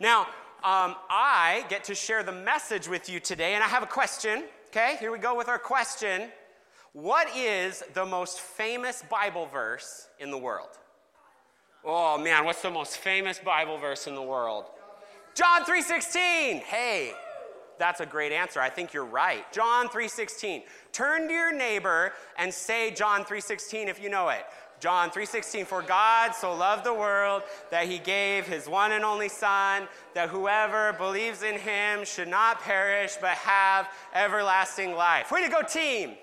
Now, um, I get to share the message with you today, and I have a question. Okay, here we go with our question. What is the most famous Bible verse in the world? Oh man, what's the most famous Bible verse in the world? John 3:16. Hey, that's a great answer. I think you're right. John 3:16. Turn to your neighbor and say John 3:16 if you know it. John 3:16 For God so loved the world that he gave his one and only son that whoever believes in him should not perish but have everlasting life. Way to go team.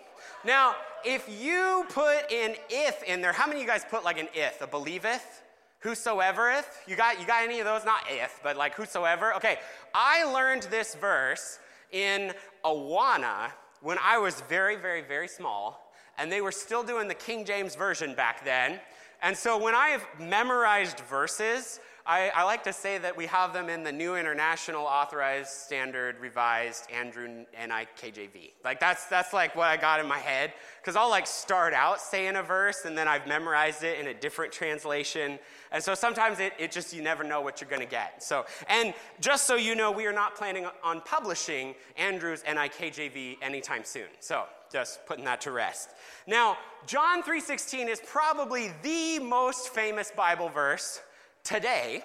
Now, if you put an if in there, how many of you guys put like an if, a believeth? Whosoevereth? You got you got any of those? Not if, but like whosoever. Okay. I learned this verse in Awana when I was very, very, very small and they were still doing the King James Version back then. And so when I have memorized verses, I, I, like to say that we have them in the New International Authorized Standard Revised Andrew NIKJV. Like that's that's like what I got in my head because I'll like start out saying a verse and then I've memorized it in a different translation. And so sometimes it, it just you never know what you're to get. So and just so you know, we are not planning on publishing Andrew's NIKJV anytime soon. So just putting that to rest. Now, John 3:16 is probably the most famous Bible verse today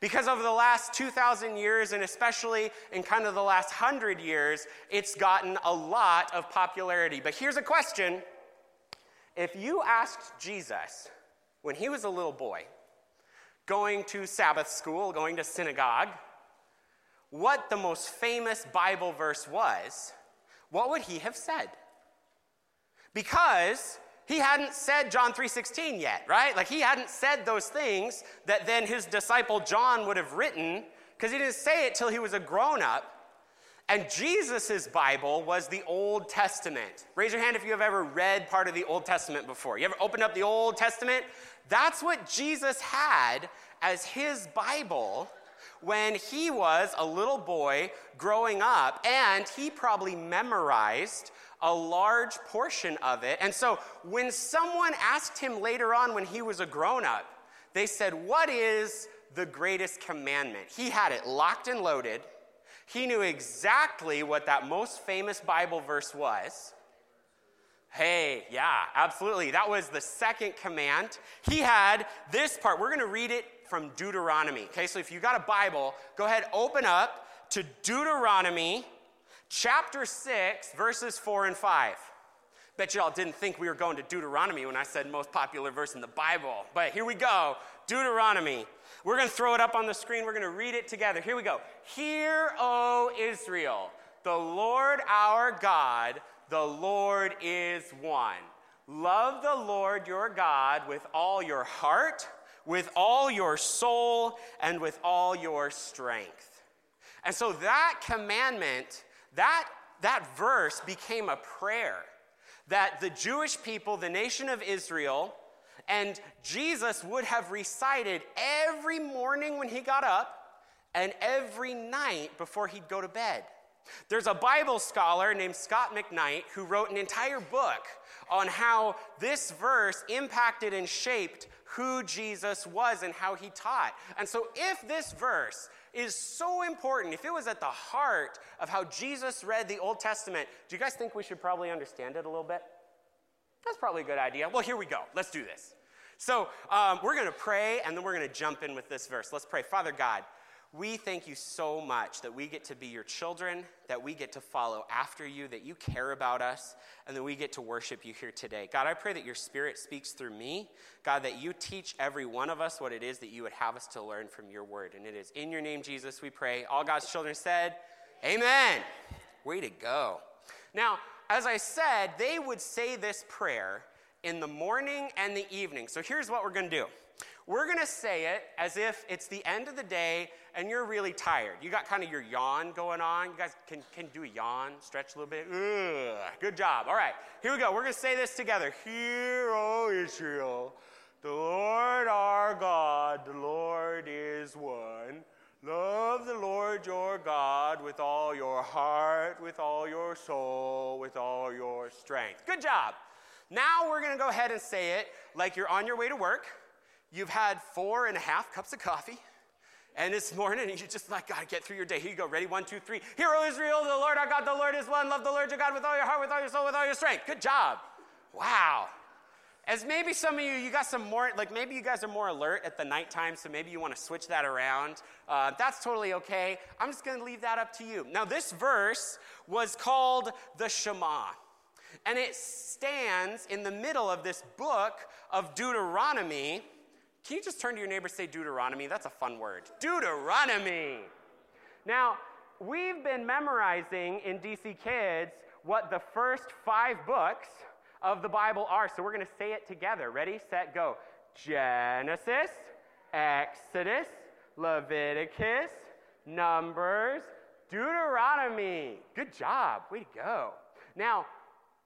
because over the last 2,000 years, and especially in kind of the last 100 years, it's gotten a lot of popularity. But here's a question If you asked Jesus when he was a little boy, going to Sabbath school, going to synagogue, what the most famous Bible verse was, what would he have said? Because he hadn't said John 3:16 yet, right? Like he hadn't said those things that then his disciple John would have written because he didn't say it till he was a grown up. And Jesus' Bible was the Old Testament. Raise your hand if you have ever read part of the Old Testament before. You ever opened up the Old Testament? That's what Jesus had as his Bible when he was a little boy growing up, and he probably memorized a large portion of it. And so when someone asked him later on when he was a grown up, they said, What is the greatest commandment? He had it locked and loaded. He knew exactly what that most famous Bible verse was. Hey, yeah, absolutely. That was the second command. He had this part. We're going to read it from Deuteronomy. Okay, so if you got a Bible, go ahead, open up to Deuteronomy chapter 6, verses 4 and 5. Bet y'all didn't think we were going to Deuteronomy when I said most popular verse in the Bible. But here we go Deuteronomy. We're going to throw it up on the screen. We're going to read it together. Here we go. Hear, O Israel, the Lord our God, the Lord is one. Love the Lord your God with all your heart, with all your soul, and with all your strength. And so that commandment that, that verse became a prayer that the Jewish people, the nation of Israel, and Jesus would have recited every morning when he got up and every night before he'd go to bed. There's a Bible scholar named Scot McKnight who wrote an entire book on how this verse impacted and shaped who Jesus was and how he taught. And so, if this verse is so important, if it was at the heart of how Jesus read the Old Testament, do you guys think we should probably understand it a little bit? That's probably a good idea. Well, here we go. Let's do this. So, um, we're going to pray and then we're going to jump in with this verse. Let's pray. Father God, we thank you so much that we get to be your children, that we get to follow after you, that you care about us, and that we get to worship you here today. God, I pray that your spirit speaks through me. God, that you teach every one of us what it is that you would have us to learn from your word. And it is in your name, Jesus, we pray. All God's children said, Amen. Way to go. Now, as I said, they would say this prayer in the morning and the evening. So here's what we're going to do. We're going to say it as if it's the end of the day and you're really tired. You got kind of your yawn going on. You guys can, can do a yawn, stretch a little bit. Ugh, good job. All right, here we go. We're going to say this together. Hear, O Israel, the Lord our God, the Lord is one. Love the Lord your God with all your heart, with all your soul, with all your strength. Good job. Now we're going to go ahead and say it like you're on your way to work You've had four and a half cups of coffee, And this morning, you just like, gotta get through your day. Here you go. Ready? One, two, three. Hear, O Israel, the Lord our God, the Lord is one. Love the Lord your God with all your heart, with all your soul, with all your strength. Good job. Wow. As maybe some of you, you got some more, like maybe you guys are more alert at the nighttime, so maybe you want to switch that around. Uh, that's totally okay. I'm just going to leave that up to you. Now, this verse was called the Shema, and it stands in the middle of this book of Deuteronomy. Can you just turn to your neighbor and say Deuteronomy? That's a fun word. Deuteronomy. Now, we've been memorizing in DC Kids what the first five books of the Bible are. So we're going to say it together. Ready, set, go. Genesis, Exodus, Leviticus, Numbers, Deuteronomy. Good job. Way to go. Now,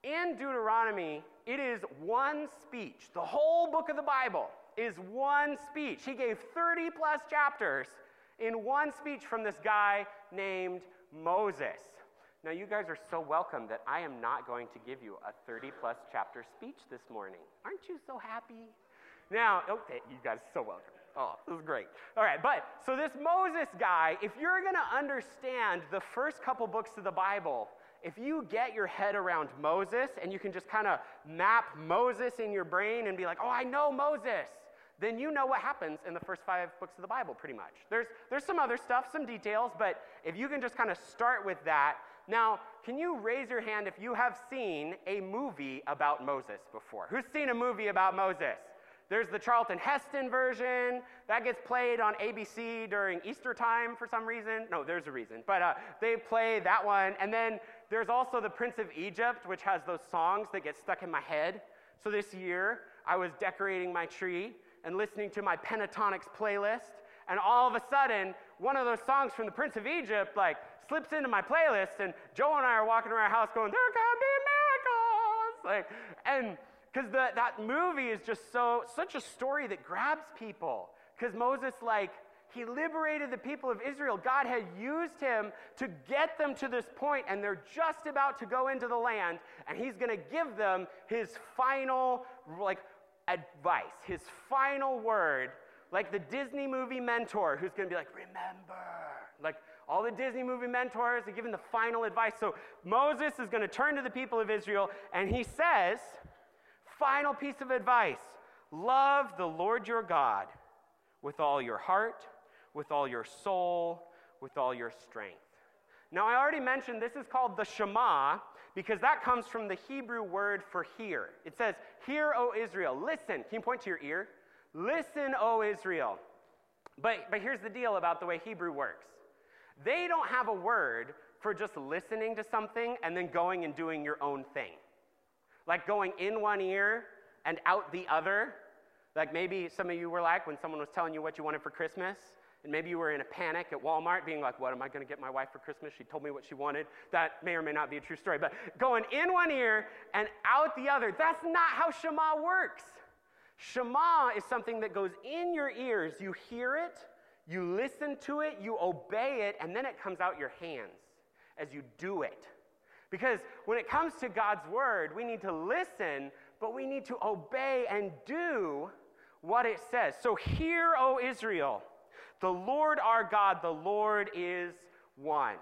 in Deuteronomy, it is one speech. The whole book of the Bible is one speech. He gave 30 plus chapters in one speech from this guy named Moses. Now, you guys are so welcome that I am not going to give you a 30 plus chapter speech this morning. Aren't you so happy? Now, oh, okay, you guys are so welcome. Oh, this is great. All right, but so this Moses guy, if you're going to understand the first couple books of the Bible, if you get your head around Moses and you can just kind of map Moses in your brain and be like, oh, I know Moses, then you know what happens in the first five books of the Bible, pretty much. There's, there's some other stuff, some details, but if you can just kind of start with that, now, can you raise your hand if you have seen a movie about Moses before? Who's seen a movie about Moses? There's the Charlton Heston version that gets played on ABC during Easter time for some reason. No, there's a reason, but uh, they play that one. And then there's also the Prince of Egypt, which has those songs that get stuck in my head. So this year, I was decorating my tree and listening to my Pentatonix playlist, and all of a sudden, one of those songs from the Prince of Egypt, like, slips into my playlist, and Joe and I are walking around our house going, There can be miracles! Like, and because that movie is just so such a story that grabs people. Because Moses, like, he liberated the people of Israel. God had used him to get them to this point, and they're just about to go into the land, and he's going to give them his final, like, advice, his final word, like the Disney movie mentor who's going to be like, remember. Like, all the Disney movie mentors are giving the final advice. So Moses is going to turn to the people of Israel and he says, final piece of advice love the Lord your God with all your heart, with all your soul, with all your strength. Now, I already mentioned this is called the Shema because that comes from the Hebrew word for hear. It says, Hear, O Israel. Listen. Can you point to your ear? Listen, O Israel. But, but here's the deal about the way Hebrew works they don't have a word for just listening to something and then going and doing your own thing. Like going in one ear and out the other. Like maybe some of you were like when someone was telling you what you wanted for Christmas, and maybe you were in a panic at Walmart, being like, What am I going to get my wife for Christmas? She told me what she wanted. That may or may not be a true story. But going in one ear and out the other, that's not how Shema works. Shema is something that goes in your ears. You hear it, you listen to it, you obey it, and then it comes out your hands as you do it. Because when it comes to God's word, we need to listen, but we need to obey and do what it says. So, hear, O Israel, the Lord our God, the Lord is one.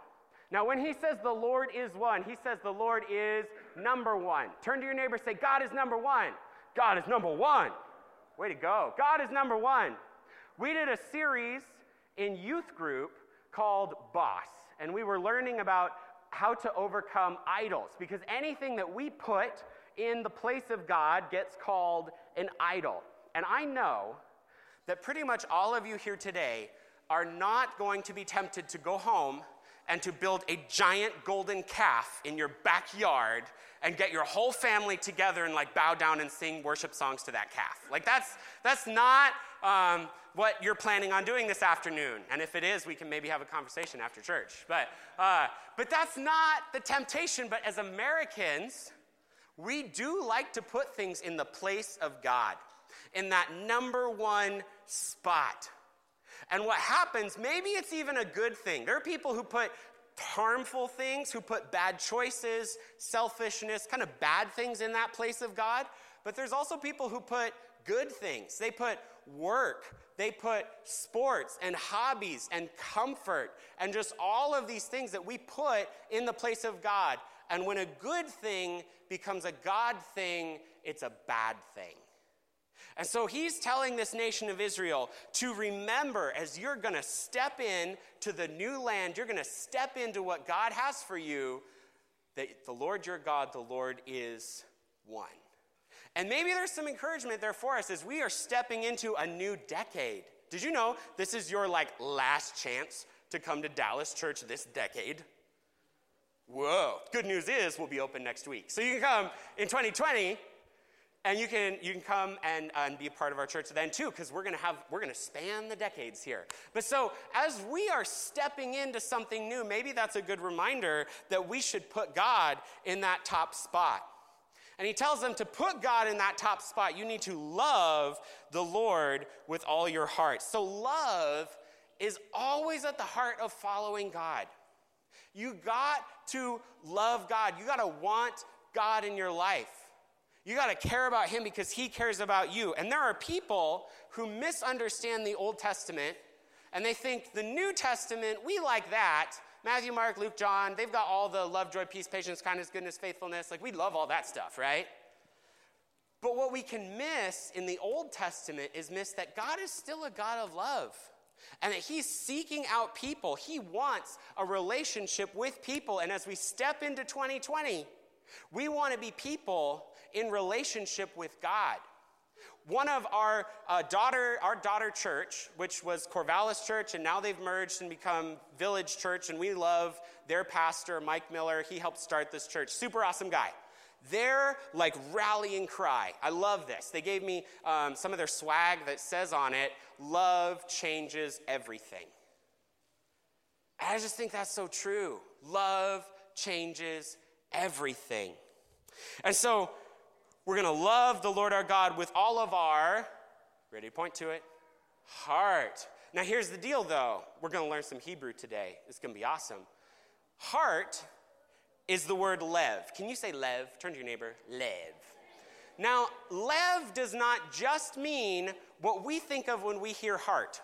Now, when he says the Lord is one, he says the Lord is number one. Turn to your neighbor say, God is number one. God is number one. Way to go. God is number one. We did a series in youth group called Boss, and we were learning about how to overcome idols because anything that we put in the place of God gets called an idol. And I know that pretty much all of you here today are not going to be tempted to go home and to build a giant golden calf in your backyard and get your whole family together and like bow down and sing worship songs to that calf. Like that's that's not um, what you're planning on doing this afternoon. And if it is, we can maybe have a conversation after church. But uh, but that's not the temptation. But as Americans, we do like to put things in the place of God, in that number one spot. And what happens, maybe it's even a good thing. There are people who put harmful things, who put bad choices, selfishness, kind of bad things in that place of God. But there's also people who put good things. They put work, they put sports and hobbies and comfort and just all of these things that we put in the place of God. And when a good thing becomes a God thing, it's a bad thing. And so he's telling this nation of Israel to remember as you're going to step in to the new land, you're going to step into what God has for you, that the Lord your God, the Lord is one. And maybe there's some encouragement there for us as we are stepping into a new decade. Did you know this is your like last chance to come to Dallas Church this decade? Whoa. Good news is we'll be open next week. So you can come in 2020 and you can you can come and, and be a part of our church then too because we're to have we're to span the decades here. But so as we are stepping into something new maybe that's a good reminder that we should put god in that top spot. And he tells them to put god in that top spot you need to love the lord with all your heart. So love is always at the heart of following god. You got to love god. You got to want god in your life you got to care about him because he cares about you. And there are people who misunderstand the Old Testament and they think the New Testament, we like that. Matthew, Mark, Luke, John, they've got all the love, joy, peace, patience, kindness, goodness, faithfulness. Like we love all that stuff, right? But what we can miss in the Old Testament is miss that God is still a God of love and that He's seeking out people. He wants a relationship with people. And as we step into 2020, we want to be people in relationship with God. One of our uh, daughter, our daughter church, which was Corvallis Church, and now they've merged and become Village Church, and we love their pastor, Mike Miller. He helped start this church. Super awesome guy. Their like rallying cry. I love this. They gave me um, some of their swag that says on it, "Love changes everything." I just think that's so true. Love changes everything. And so we're going to love the Lord our God with all of our, ready to point to it, heart. Now, here's the deal though. We're going to learn some Hebrew today. It's going to be awesome. Heart is the word lev. Can you say lev? Turn to your neighbor. Lev. Now, lev does not just mean what we think of when we hear heart.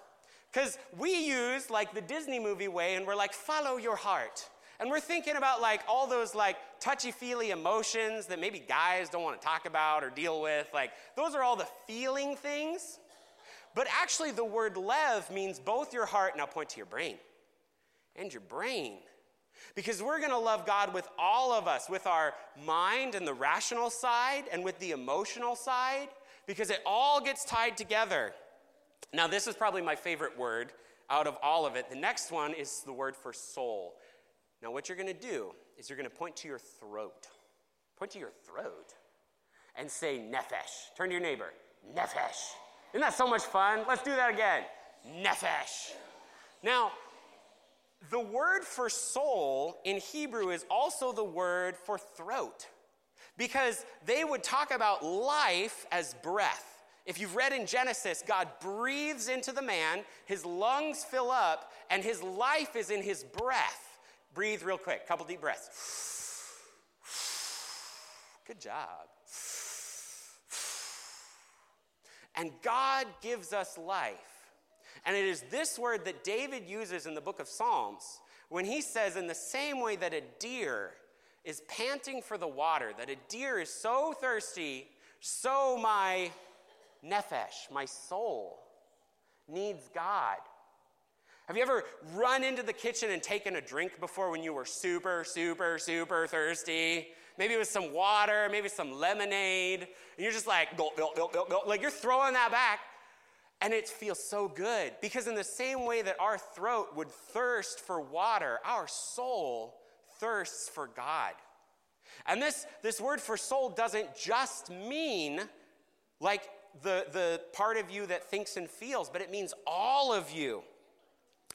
Because we use like the Disney movie way and we're like, follow your heart. And we're thinking about like all those like touchy feely emotions that maybe guys don't want to talk about or deal with. Like those are all the feeling things. But actually, the word lev means both your heart, now point to your brain, and your brain. Because we're going to love God with all of us, with our mind and the rational side, and with the emotional side, because it all gets tied together. Now, this is probably my favorite word out of all of it. The next one is the word for soul. Now, what you're going to do is you're going to point to your throat. Point to your throat and say nephesh. Turn to your neighbor. Nephesh. Isn't that so much fun? Let's do that again. Nephesh. Now, the word for soul in Hebrew is also the word for throat because they would talk about life as breath. If you've read in Genesis, God breathes into the man, his lungs fill up, and his life is in his breath. Breathe real quick, couple deep breaths. Good job. And God gives us life. And it is this word that David uses in the book of Psalms when he says, in the same way that a deer is panting for the water, that a deer is so thirsty, so my nephesh, my soul, needs God. Have you ever run into the kitchen and taken a drink before when you were super, super, super thirsty? Maybe it was some water, maybe some lemonade, and you're just like, go, go, go, go, go. Like you're throwing that back, and it feels so good. Because in the same way that our throat would thirst for water, our soul thirsts for God. And this, this word for soul doesn't just mean like the, the part of you that thinks and feels, but it means all of you.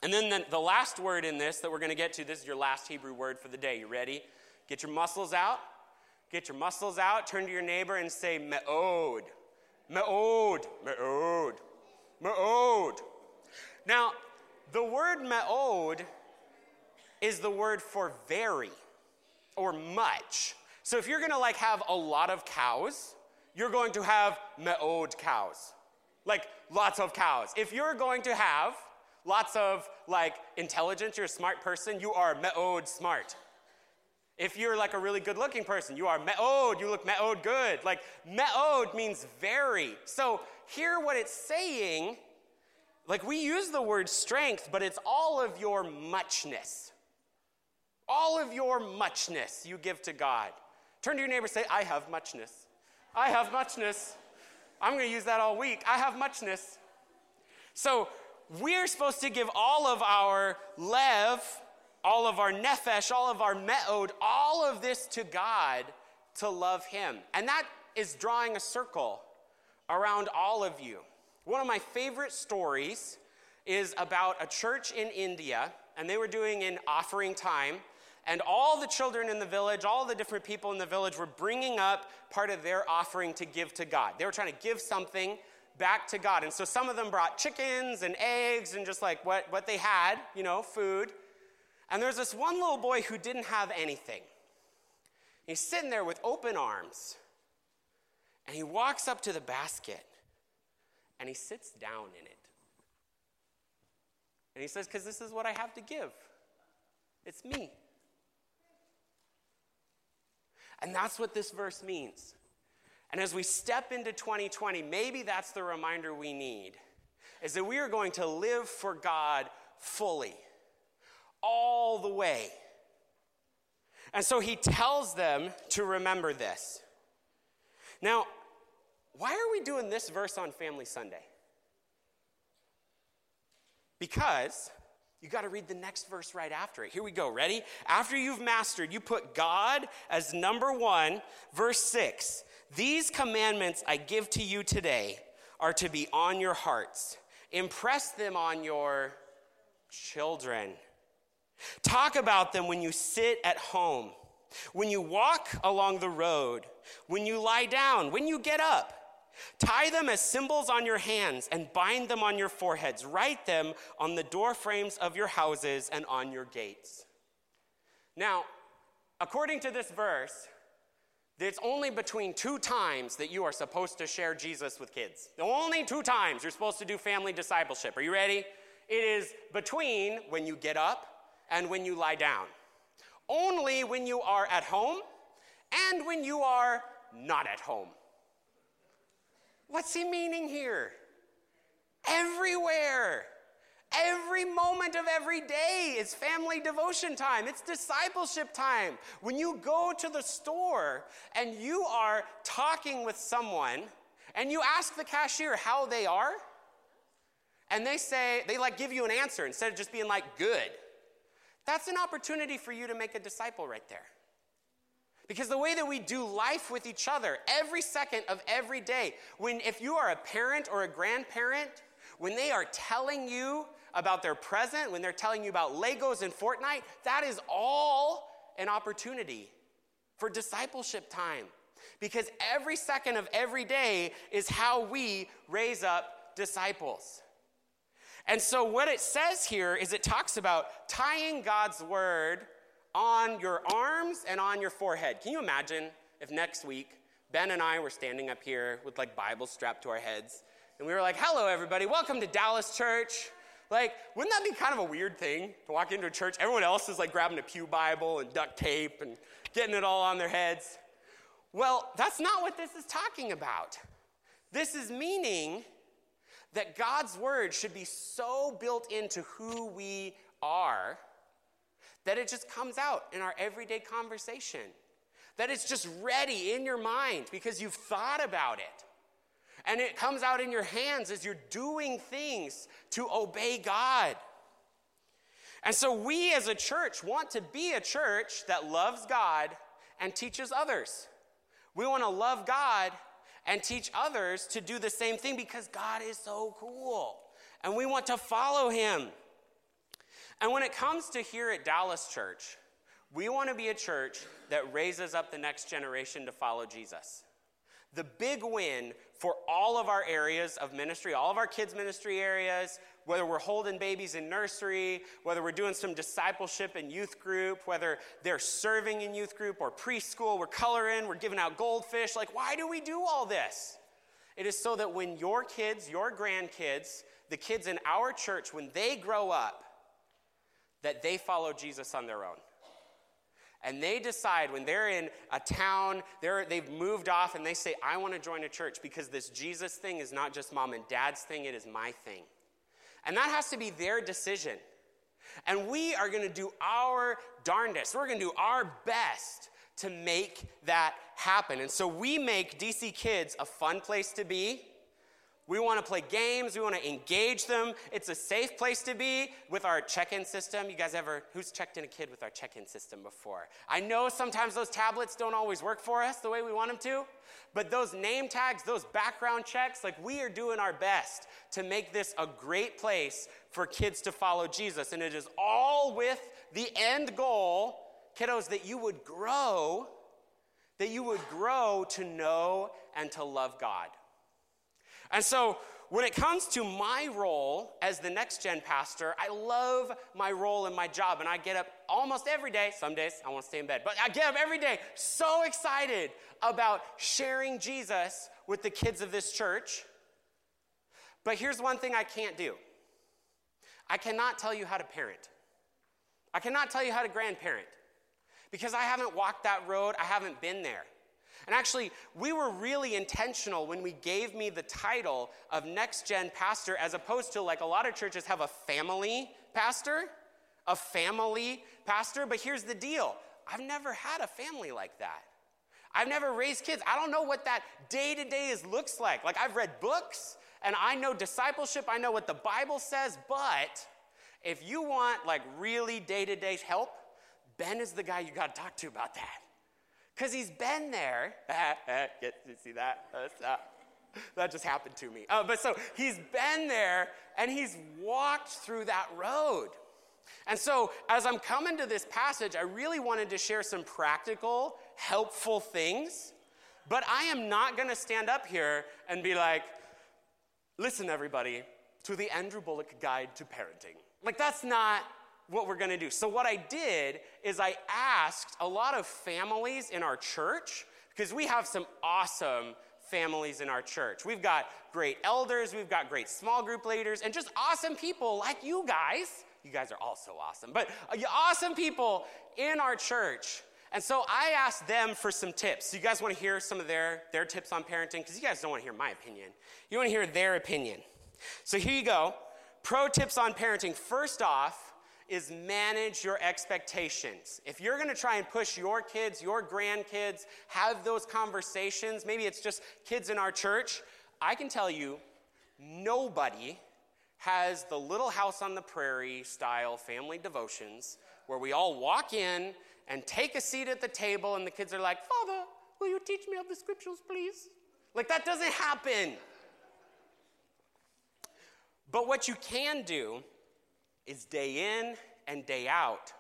And then the, the last word in this that we're going to get to, this is your last Hebrew word for the day. You ready? Get your muscles out. Get your muscles out. Turn to your neighbor and say, Me'od. Me'od. Me'od. Me'od. Now, the word me'od is the word for very or much. So if you're going to like have a lot of cows, you're going to have me'od cows. Like lots of cows. If you're going to have lots of like intelligence, you're a smart person, you are me'od smart. If you're like a really good looking person, you are me'od, you look me'od good. Like me'od means very. So hear what it's saying. Like we use the word strength, but it's all of your muchness. All of your muchness you give to God. Turn to your neighbor say, I have muchness. I have muchness. I'm going to use that all week. I have muchness. So we're supposed to give all of our lev, all of our nephesh, all of our me'od, all of this to God to love Him. And that is drawing a circle around all of you. One of my favorite stories is about a church in India, and they were doing an offering time. And all the children in the village, all the different people in the village were bringing up part of their offering to give to God. They were trying to give something back to God. And so some of them brought chickens and eggs and just like what, what they had, you know, food. And there's this one little boy who didn't have anything. He's sitting there with open arms. And he walks up to the basket and he sits down in it. And he says, Because this is what I have to give. It's me. And that's what this verse means. And as we step into 2020, maybe that's the reminder we need is that we are going to live for God fully, all the way. And so he tells them to remember this. Now, why are we doing this verse on Family Sunday? Because you got to read the next verse right after it. Here we go. Ready? After you've mastered, you put God as number one. Verse six These commandments I give to you today are to be on your hearts. Impress them on your children. Talk about them when you sit at home, when you walk along the road, when you lie down, when you get up. Tie them as symbols on your hands and bind them on your foreheads. Write them on the door frames of your houses and on your gates. Now, according to this verse, it's only between two times that you are supposed to share Jesus with kids. The only two times you're supposed to do family discipleship. Are you ready? It is between when you get up and when you lie down. Only when you are at home and when you are not at home. What's he meaning here? Everywhere. Every moment of every day is family devotion time. It's discipleship time. When you go to the store and you are talking with someone and you ask the cashier how they are, and they say, they like give you an answer instead of just being like, good. That's an opportunity for you to make a disciple right there. Because the way that we do life with each other every second of every day, when if you are a parent or a grandparent, when they are telling you about their present, when they're telling you about Legos and Fortnite, that is all an opportunity for discipleship time. Because every second of every day is how we raise up disciples. And so, what it says here is it talks about tying God's word on your arms and on your forehead. Can you imagine if next week Ben and I were standing up here with like Bibles strapped to our heads and we were like, hello, everybody, welcome to Dallas Church. Like, wouldn't that be kind of a weird thing to walk into a church? Everyone else is like grabbing a Pew Bible and duct tape and getting it all on their heads. Well, that's not what this is talking about. This is meaning that God's word should be so built into who we are that it just comes out in our everyday conversation, that it's just ready in your mind because you've thought about it. And it comes out in your hands as you're doing things to obey God. And so, we as a church want to be a church that loves God and teaches others. We want to love God and teach others to do the same thing because God is so cool. And we want to follow Him. And when it comes to here at Dallas Church, we want to be a church that raises up the next generation to follow Jesus. The big win for all of our areas of ministry, all of our kids' ministry areas, whether we're holding babies in nursery, whether we're doing some discipleship in youth group, whether they're serving in youth group or preschool, we're coloring, we're giving out goldfish. Like, why do we do all this? It is so that when your kids, your grandkids, the kids in our church, when they grow up, that they follow Jesus on their own. And they decide when they're in a town, they're, they've moved off, and they say, I want to join a church because this Jesus thing is not just mom and dad's thing, it is my thing. And that has to be their decision. And we are going to do our darndest. We're going to do our best to make that happen. And so we make DC Kids a fun place to be. We want to play games. We want to engage them. It's a safe place to be with our check in system. You guys ever, who's checked in a kid with our check in system before? I know sometimes those tablets don't always work for us the way we want them to, but those name tags, those background checks, like we are doing our best to make this a great place for kids to follow Jesus. And it is all with the end goal, kiddos, that you would grow, that you would grow to know and to love God. And so, when it comes to my role as the next gen pastor, I love my role and my job. And I get up almost every day. Some days I want to stay in bed, but I get up every day so excited about sharing Jesus with the kids of this church. But here's one thing I can't do I cannot tell you how to parent, I cannot tell you how to grandparent because I haven't walked that road, I haven't been there. And actually, we were really intentional when we gave me the title of next gen pastor, as opposed to like a lot of churches have a family pastor, a family pastor. But here's the deal I've never had a family like that. I've never raised kids. I don't know what that day to day is looks like. Like I've read books and I know discipleship, I know what the Bible says, but if you want like really day to day help, Ben is the guy you got to talk to about that because he's been there. Get you see that? Uh, that just happened to me. Uh, but so he's been there and he's walked through that road. And so, as I'm coming to this passage, I really wanted to share some practical, helpful things. But I am not going to stand up here and be like, listen, everybody, to the Andrew Bullock Guide to Parenting. Like, that's not what we're going to do. So, what I did is I asked a lot of families in our church, because we have some awesome families in our church. We've got great elders, we've got great small group leaders, and just awesome people like you guys. You guys are also awesome, but uh, awesome people in our church. And so I asked them for some tips. So you guys want to hear some of their, their tips on parenting? Because you guys don't want to hear my opinion. You want to hear their opinion. So here you go. Pro tips on parenting. First off, is manage your expectations. If you're to try and push your kids, your grandkids, have those conversations, maybe it's just kids in our church, I can tell you nobody has the little house on the prairie style family devotions where we all walk in and take a seat at the table and the kids are like, Father, will you teach me of the scriptures, please? Like that doesn't happen. But what you can do is day in and day out,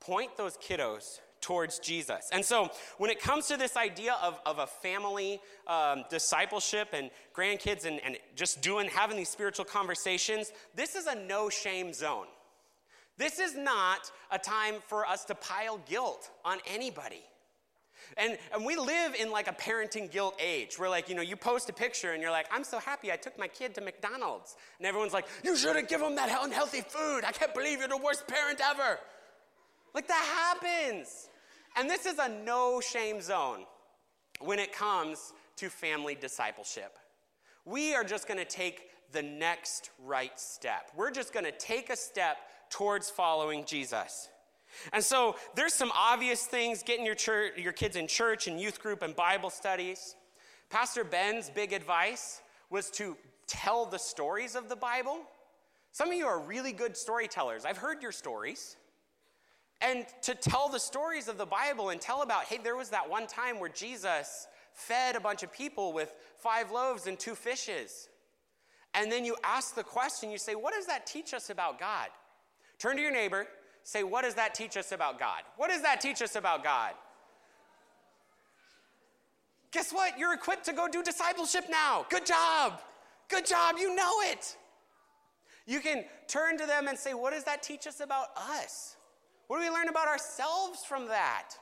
point those kiddos towards Jesus. And so, when it comes to this idea of, of a family um, discipleship and grandkids and, and just doing, having these spiritual conversations, this is a no shame zone. This is not a time for us to pile guilt on anybody. And, and we live in like a parenting guilt age where, like, you know, you post a picture and you're like, I'm so happy I took my kid to McDonald's. And everyone's like, You shouldn't give him that unhealthy food. I can't believe you're the worst parent ever. Like, that happens. And this is a no shame zone when it comes to family discipleship. We are just going to take the next right step. We're just going to take a step towards following Jesus. And so there's some obvious things getting your, church, your kids in church and youth group and Bible studies. Pastor Ben's big advice was to tell the stories of the Bible. Some of you are really good storytellers. I've heard your stories. And to tell the stories of the Bible and tell about, hey, there was that one time where Jesus fed a bunch of people with five loaves and two fishes. And then you ask the question, you say, what does that teach us about God? Turn to your neighbor Say, what does that teach us about God? What does that teach us about God? Guess what? You're equipped to go do discipleship now. Good job. Good job. You know it. You can turn to them and say, What does that teach us about us? What do we learn about ourselves from that?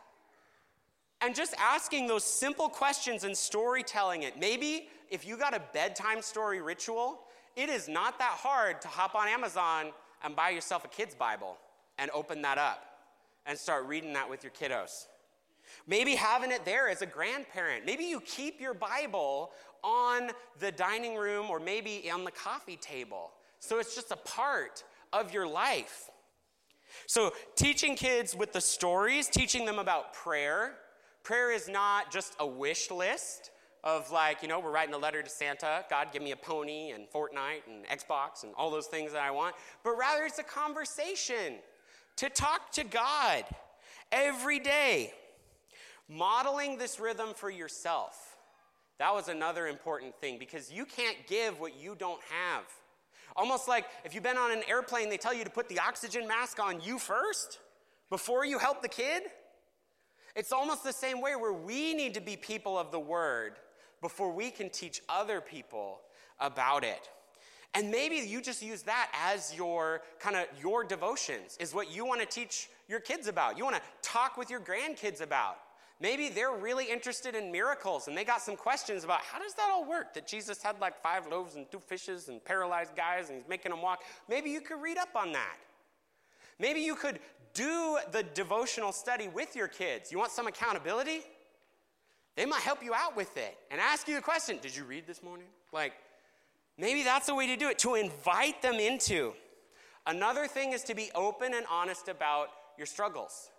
And just asking those simple questions and storytelling it. Maybe if you got a bedtime story ritual, it is not that hard to hop on Amazon and buy yourself a kid's Bible and open that up and start reading that with your kiddos. Maybe having it there as a grandparent. Maybe you keep your Bible on the dining room or maybe on the coffee table. So it's just a part of your life. So, teaching kids with the stories, teaching them about prayer. Prayer is not just a wish list of like, you know, we're writing a letter to Santa, God, give me a pony and Fortnite and Xbox and all those things that I want, but rather it's a conversation to talk to God every day. Modeling this rhythm for yourself. That was another important thing because you can't give what you don't have. Almost like if you've been on an airplane, they tell you to put the oxygen mask on you first before you help the kid. It's almost the same way where we need to be people of the word before we can teach other people about it. And maybe you just use that as your kind of your devotions is what you want to teach your kids about. You want to talk with your grandkids about. Maybe they're really interested in miracles and they got some questions about how does that all work? That Jesus had like five loaves and two fishes and paralyzed guys and he's making them walk. Maybe you could read up on that. Maybe you could do the devotional study with your kids. You want some accountability? They might help you out with it and ask you the question Did you read this morning? Like, maybe that's the way to do it, to invite them into. Another thing is to be open and honest about your struggles.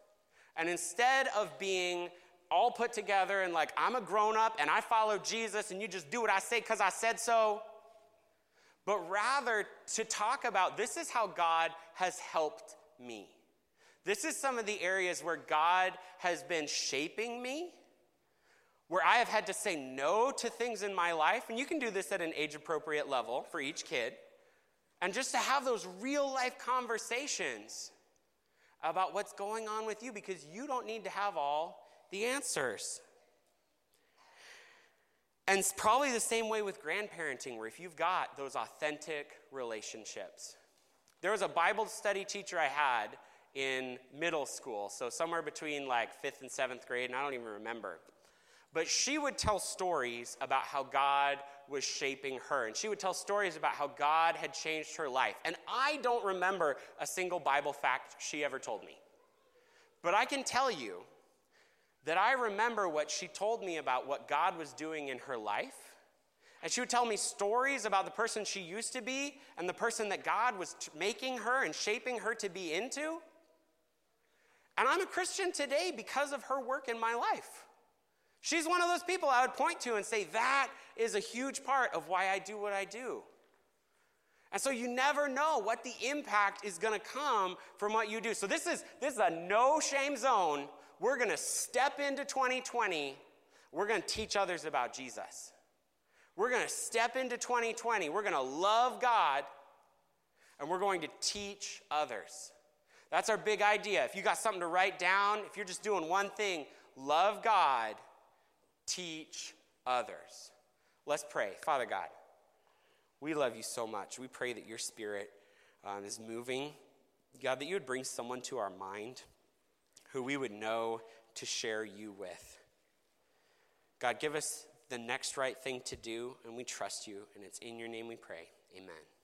And instead of being all put together and like, I'm a grown up and I follow Jesus and you just do what I say because I said so. But rather to talk about this is how God has helped me. This is some of the areas where God has been shaping me, where I have had to say no to things in my life. And you can do this at an age appropriate level for each kid. And just to have those real life conversations about what's going on with you because you don't need to have all the answers. And it's probably the same way with grandparenting, where if you've got those authentic relationships. There was a Bible study teacher I had in middle school, so somewhere between like fifth and seventh grade, and I don't even remember. But she would tell stories about how God was shaping her. And she would tell stories about how God had changed her life. And I don't remember a single Bible fact she ever told me. But I can tell you that I remember what she told me about what God was doing in her life. And she would tell me stories about the person she used to be and the person that God was t- making her and shaping her to be into. And I'm a Christian today because of her work in my life. She's one of those people I would point to and say, that is a huge part of why I do what I do. And so you never know what the impact is going to come from what you do. So this is this is a no shame zone. We're going to step into 2020. We're going to teach others about Jesus. We're going to step into 2020. We're going to love God and we're going to teach others. That's our big idea. If you got something to write down, if you're just doing one thing, love God teach others. Let's pray. Father God, we love you so much. We pray that your spirit um, is moving. God, that you would bring someone to our mind who we would know to share you with. God, give us the next right thing to do, and we trust you, and it's in your name we pray. Amen.